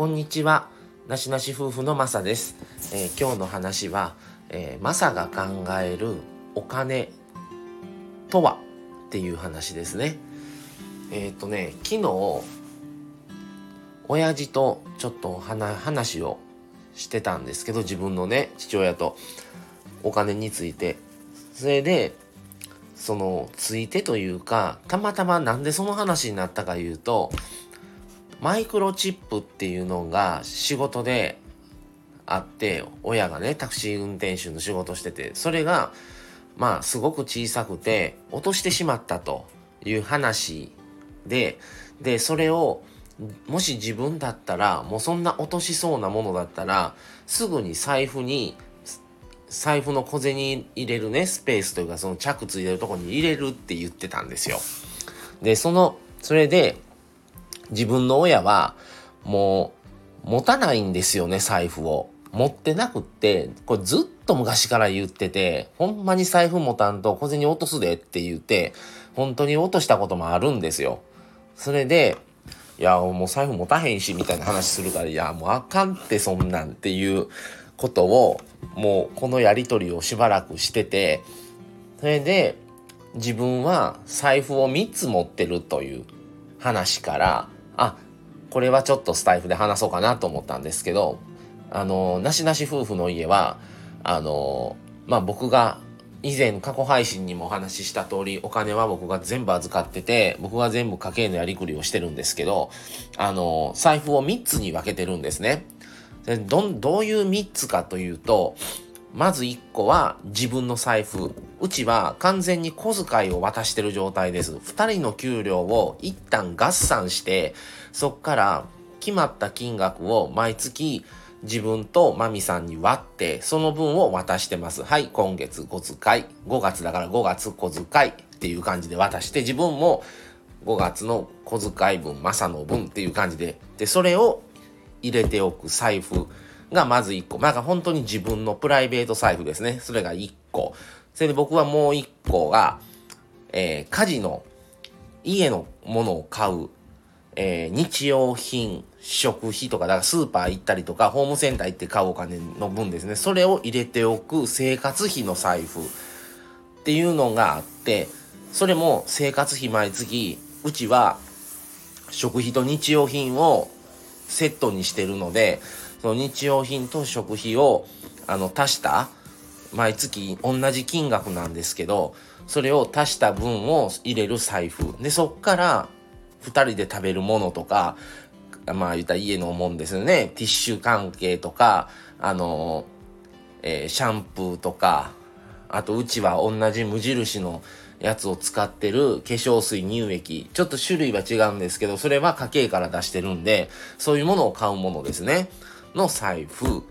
こんにちは。なしなし夫婦のまさです。えー、今日の話は、えー、マサが考えるお金とはっていう話ですね。えっ、ー、とね、昨日、親父とちょっと話をしてたんですけど、自分のね、父親とお金について。それで、その、ついてというか、たまたまなんでその話になったか言うと、マイクロチップっていうのが仕事であって、親がね、タクシー運転手の仕事してて、それが、まあ、すごく小さくて、落としてしまったという話で、で、それを、もし自分だったら、もうそんな落としそうなものだったら、すぐに財布に財布の小銭入れるね、スペースというか、その着ついてるとこに入れるって言ってたんですよ。で、その、それで、自分の親は、もう、持たないんですよね、財布を。持ってなくって、これずっと昔から言ってて、ほんまに財布持たんと小銭落とすでって言って、本当に落としたこともあるんですよ。それで、いや、もう財布持たへんし、みたいな話するから、いや、もうあかんってそんなんっていうことを、もうこのやりとりをしばらくしてて、それで自分は財布を3つ持ってるという話から、あ、これはちょっとスタイフで話そうかなと思ったんですけど、あの、なしなし夫婦の家は、あの、まあ、僕が以前過去配信にもお話しした通り、お金は僕が全部預かってて、僕が全部家計のやりくりをしてるんですけど、あの、財布を3つに分けてるんですね。でどどういう3つかというと、まず1個は自分の財布。うちは完全に小遣いを渡してる状態です。2人の給料を一旦合算して、そっから決まった金額を毎月自分とマミさんに割って、その分を渡してます。はい、今月小遣い。5月だから5月小遣いっていう感じで渡して、自分も5月の小遣い分、マサの分っていう感じで、で、それを入れておく財布がまず1個。なんか本当に自分のプライベート財布ですね。それが1個。それで僕はもう1個が、えー、家事の家のものを買う、えー、日用品、食費とか、だからスーパー行ったりとか、ホームセンター行って買うお金の分ですね。それを入れておく生活費の財布っていうのがあって、それも生活費毎月、うちは食費と日用品をセットにしてるので、その日用品と食費を、あの、足した、毎月同じ金額なんですけど、それを足した分を入れる財布。で、そっから、二人で食べるものとか、まあ言ったら家のもんですよね。ティッシュ関係とか、あの、えー、シャンプーとか、あとうちは同じ無印のやつを使ってる化粧水乳液。ちょっと種類は違うんですけど、それは家計から出してるんで、そういうものを買うものですね。の財布。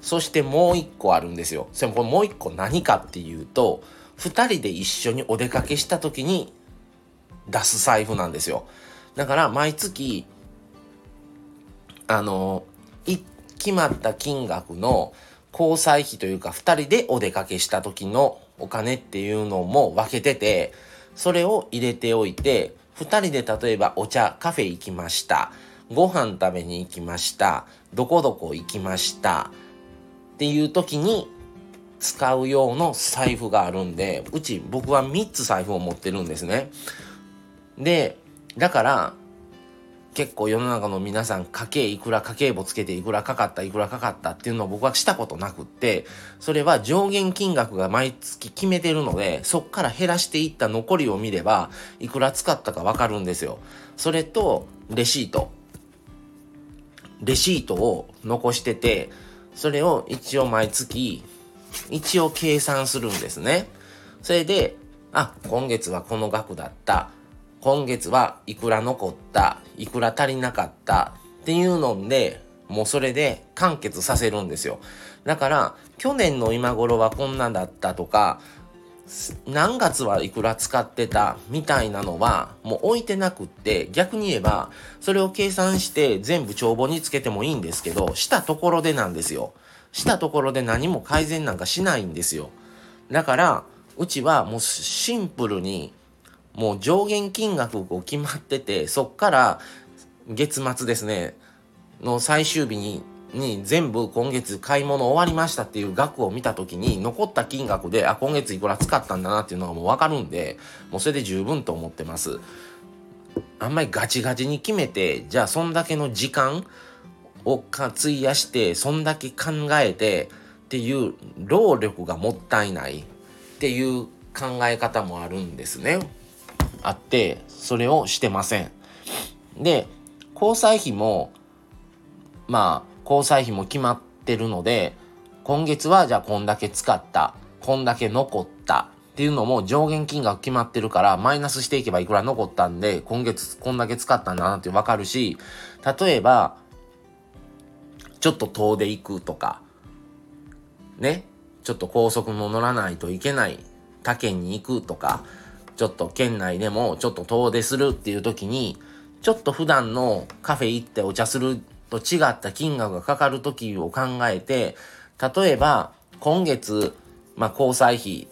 そしてもう一個あるんですよ。それもう一個何かっていうと、二人で一緒にお出かけした時に出す財布なんですよ。だから毎月、あの、決まった金額の交際費というか二人でお出かけした時のお金っていうのも分けてて、それを入れておいて、二人で例えばお茶、カフェ行きました。ご飯食べに行きました。どこどこ行きました。っていう時に使う用の財布があるんで、うち僕は3つ財布を持ってるんですね。で、だから、結構世の中の皆さん家計いくら家計簿つけていくらかかったいくらかかったっていうのを僕はしたことなくって、それは上限金額が毎月決めてるので、そっから減らしていった残りを見れば、いくら使ったかわかるんですよ。それと、レシート。レシートを残してて、それを一応毎月、一応計算するんですね。それで、あ、今月はこの額だった。今月はいくら残った、いくら足りなかったっていうので、もうそれで完結させるんですよ。だから、去年の今頃はこんなんだったとか、何月はいくら使ってたみたいなのはもう置いてなくって逆に言えばそれを計算して全部帳簿につけてもいいんですけどしたところでなんですよ。したところで何も改善なんかしないんですよ。だからうちはもうシンプルにもう上限金額が決まってて、そっから月末ですね、の最終日にに全部今月買い物終わりましたっていう額を見た時に残った金額であ今月いくら使ったんだなっていうのがもう分かるんでもうそれで十分と思ってます。あんまりガチガチに決めてじゃあそんだけの時間を費やしてそんだけ考えてっていう労力がもったいないっていう考え方もあるんですね。あってそれをしてません。で交際費もまあ交際費も決まってるので、今月はじゃあこんだけ使った、こんだけ残ったっていうのも上限金額決まってるから、マイナスしていけばいくら残ったんで、今月こんだけ使ったんだなってわかるし、例えば、ちょっと遠出行くとか、ね、ちょっと高速も乗らないといけない、他県に行くとか、ちょっと県内でもちょっと遠出するっていう時に、ちょっと普段のカフェ行ってお茶すると違った金額がかかる時を考えて、例えば今月、まあ、交際費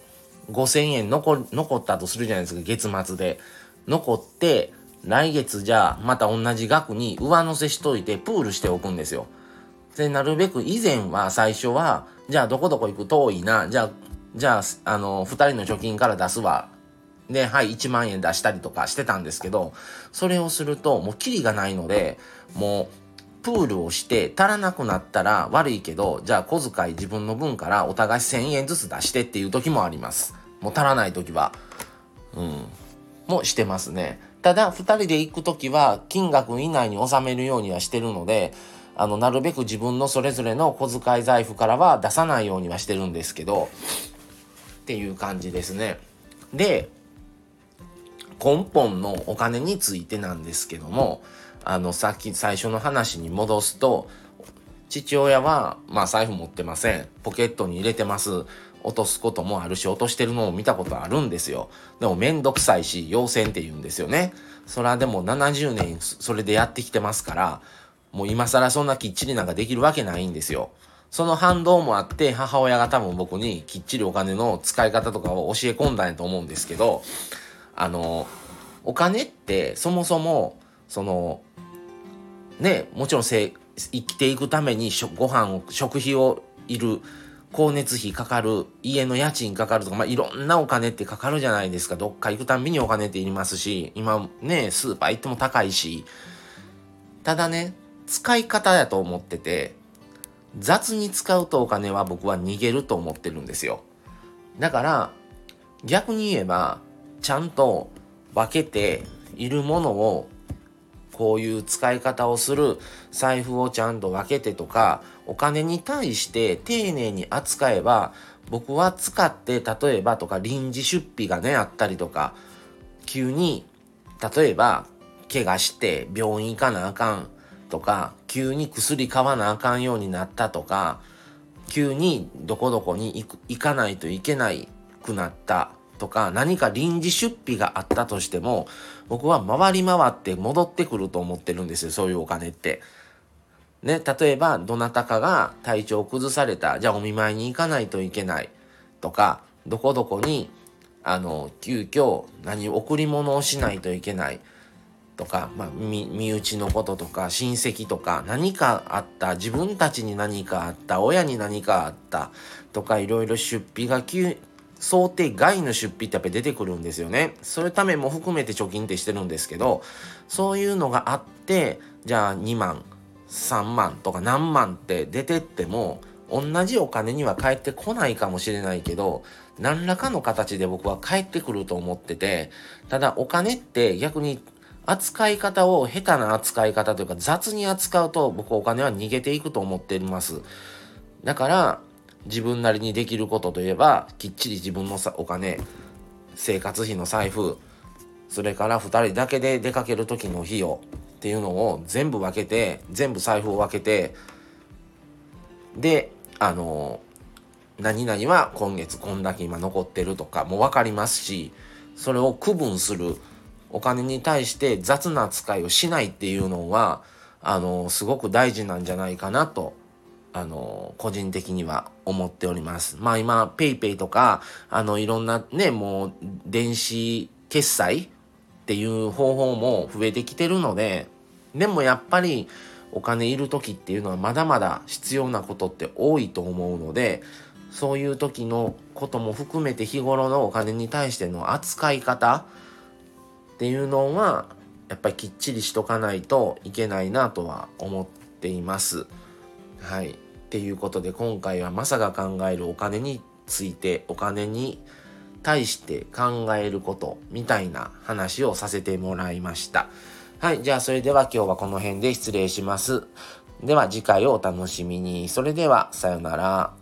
5000円残残ったとするじゃないですか、月末で。残って、来月じゃあまた同じ額に上乗せしといてプールしておくんですよ。で、なるべく以前は最初は、じゃあどこどこ行く遠いな、じゃあ、じゃあ、あの、二人の貯金から出すわ。で、はい、1万円出したりとかしてたんですけど、それをするともうキリがないので、もうプールをして足らなくなったら悪いけど、じゃあ小遣い自分の分からお互い1000円ずつ出してっていう時もあります。もう足らない時は。うん。もしてますね。ただ、2人で行く時は金額以内に収めるようにはしてるので、あの、なるべく自分のそれぞれの小遣い財布からは出さないようにはしてるんですけど、っていう感じですね。で、根本のお金についてなんですけども、あの、さっき最初の話に戻すと、父親は、まあ財布持ってません。ポケットに入れてます。落とすこともあるし、落としてるのを見たことあるんですよ。でもめんどくさいし、要請って言うんですよね。それはでも70年それでやってきてますから、もう今更そんなきっちりなんかできるわけないんですよ。その反動もあって、母親が多分僕にきっちりお金の使い方とかを教え込んだんやと思うんですけど、あの、お金ってそもそも、その、ね、もちろん生きていくためにご飯を、食費をいる、光熱費かかる、家の家賃かかるとか、まあ、いろんなお金ってかかるじゃないですか。どっか行くたんびにお金っていりますし、今ね、スーパー行っても高いし。ただね、使い方やと思ってて、雑に使うとお金は僕は逃げると思ってるんですよ。だから、逆に言えば、ちゃんと分けているものをこういう使い方をする財布をちゃんと分けてとかお金に対して丁寧に扱えば僕は使って例えばとか臨時出費がねあったりとか急に例えば怪我して病院行かなあかんとか急に薬買わなあかんようになったとか急にどこどこに行かないといけないくなった。とか何か臨時出費があったとしても僕は回り回って戻ってくると思ってるんですよそういうお金って。ね、例えばどなたかが体調を崩されたじゃあお見舞いに行かないといけないとかどこどこにあの急遽何贈り物をしないといけないとか、まあ、身内のこととか親戚とか何かあった自分たちに何かあった親に何かあったとかいろいろ出費が急想定外の出費ってやっぱり出てくるんですよね。そういうためも含めて貯金ってしてるんですけど、そういうのがあって、じゃあ2万、3万とか何万って出てっても、同じお金には返ってこないかもしれないけど、何らかの形で僕は返ってくると思ってて、ただお金って逆に扱い方を下手な扱い方というか雑に扱うと僕お金は逃げていくと思っています。だから、自分なりにできることといえばきっちり自分のお金生活費の財布それから2人だけで出かける時の費用っていうのを全部分けて全部財布を分けてであの何々は今月こんだけ今残ってるとかも分かりますしそれを区分するお金に対して雑な扱いをしないっていうのはあのすごく大事なんじゃないかなとあの、個人的には思っております。まあ今、PayPay とか、あの、いろんなね、もう、電子決済っていう方法も増えてきてるので、でもやっぱり、お金いる時っていうのはまだまだ必要なことって多いと思うのでそういう時のことも含めて日頃のお金に対しての扱い方っていうのはやっぱりきっちりしとかないといけないなとは思っています。はい。っていうことで今回はマサが考えるお金についてお金に対して考えることみたいな話をさせてもらいました。はい。じゃあそれでは今日はこの辺で失礼します。では次回をお楽しみに。それではさようなら。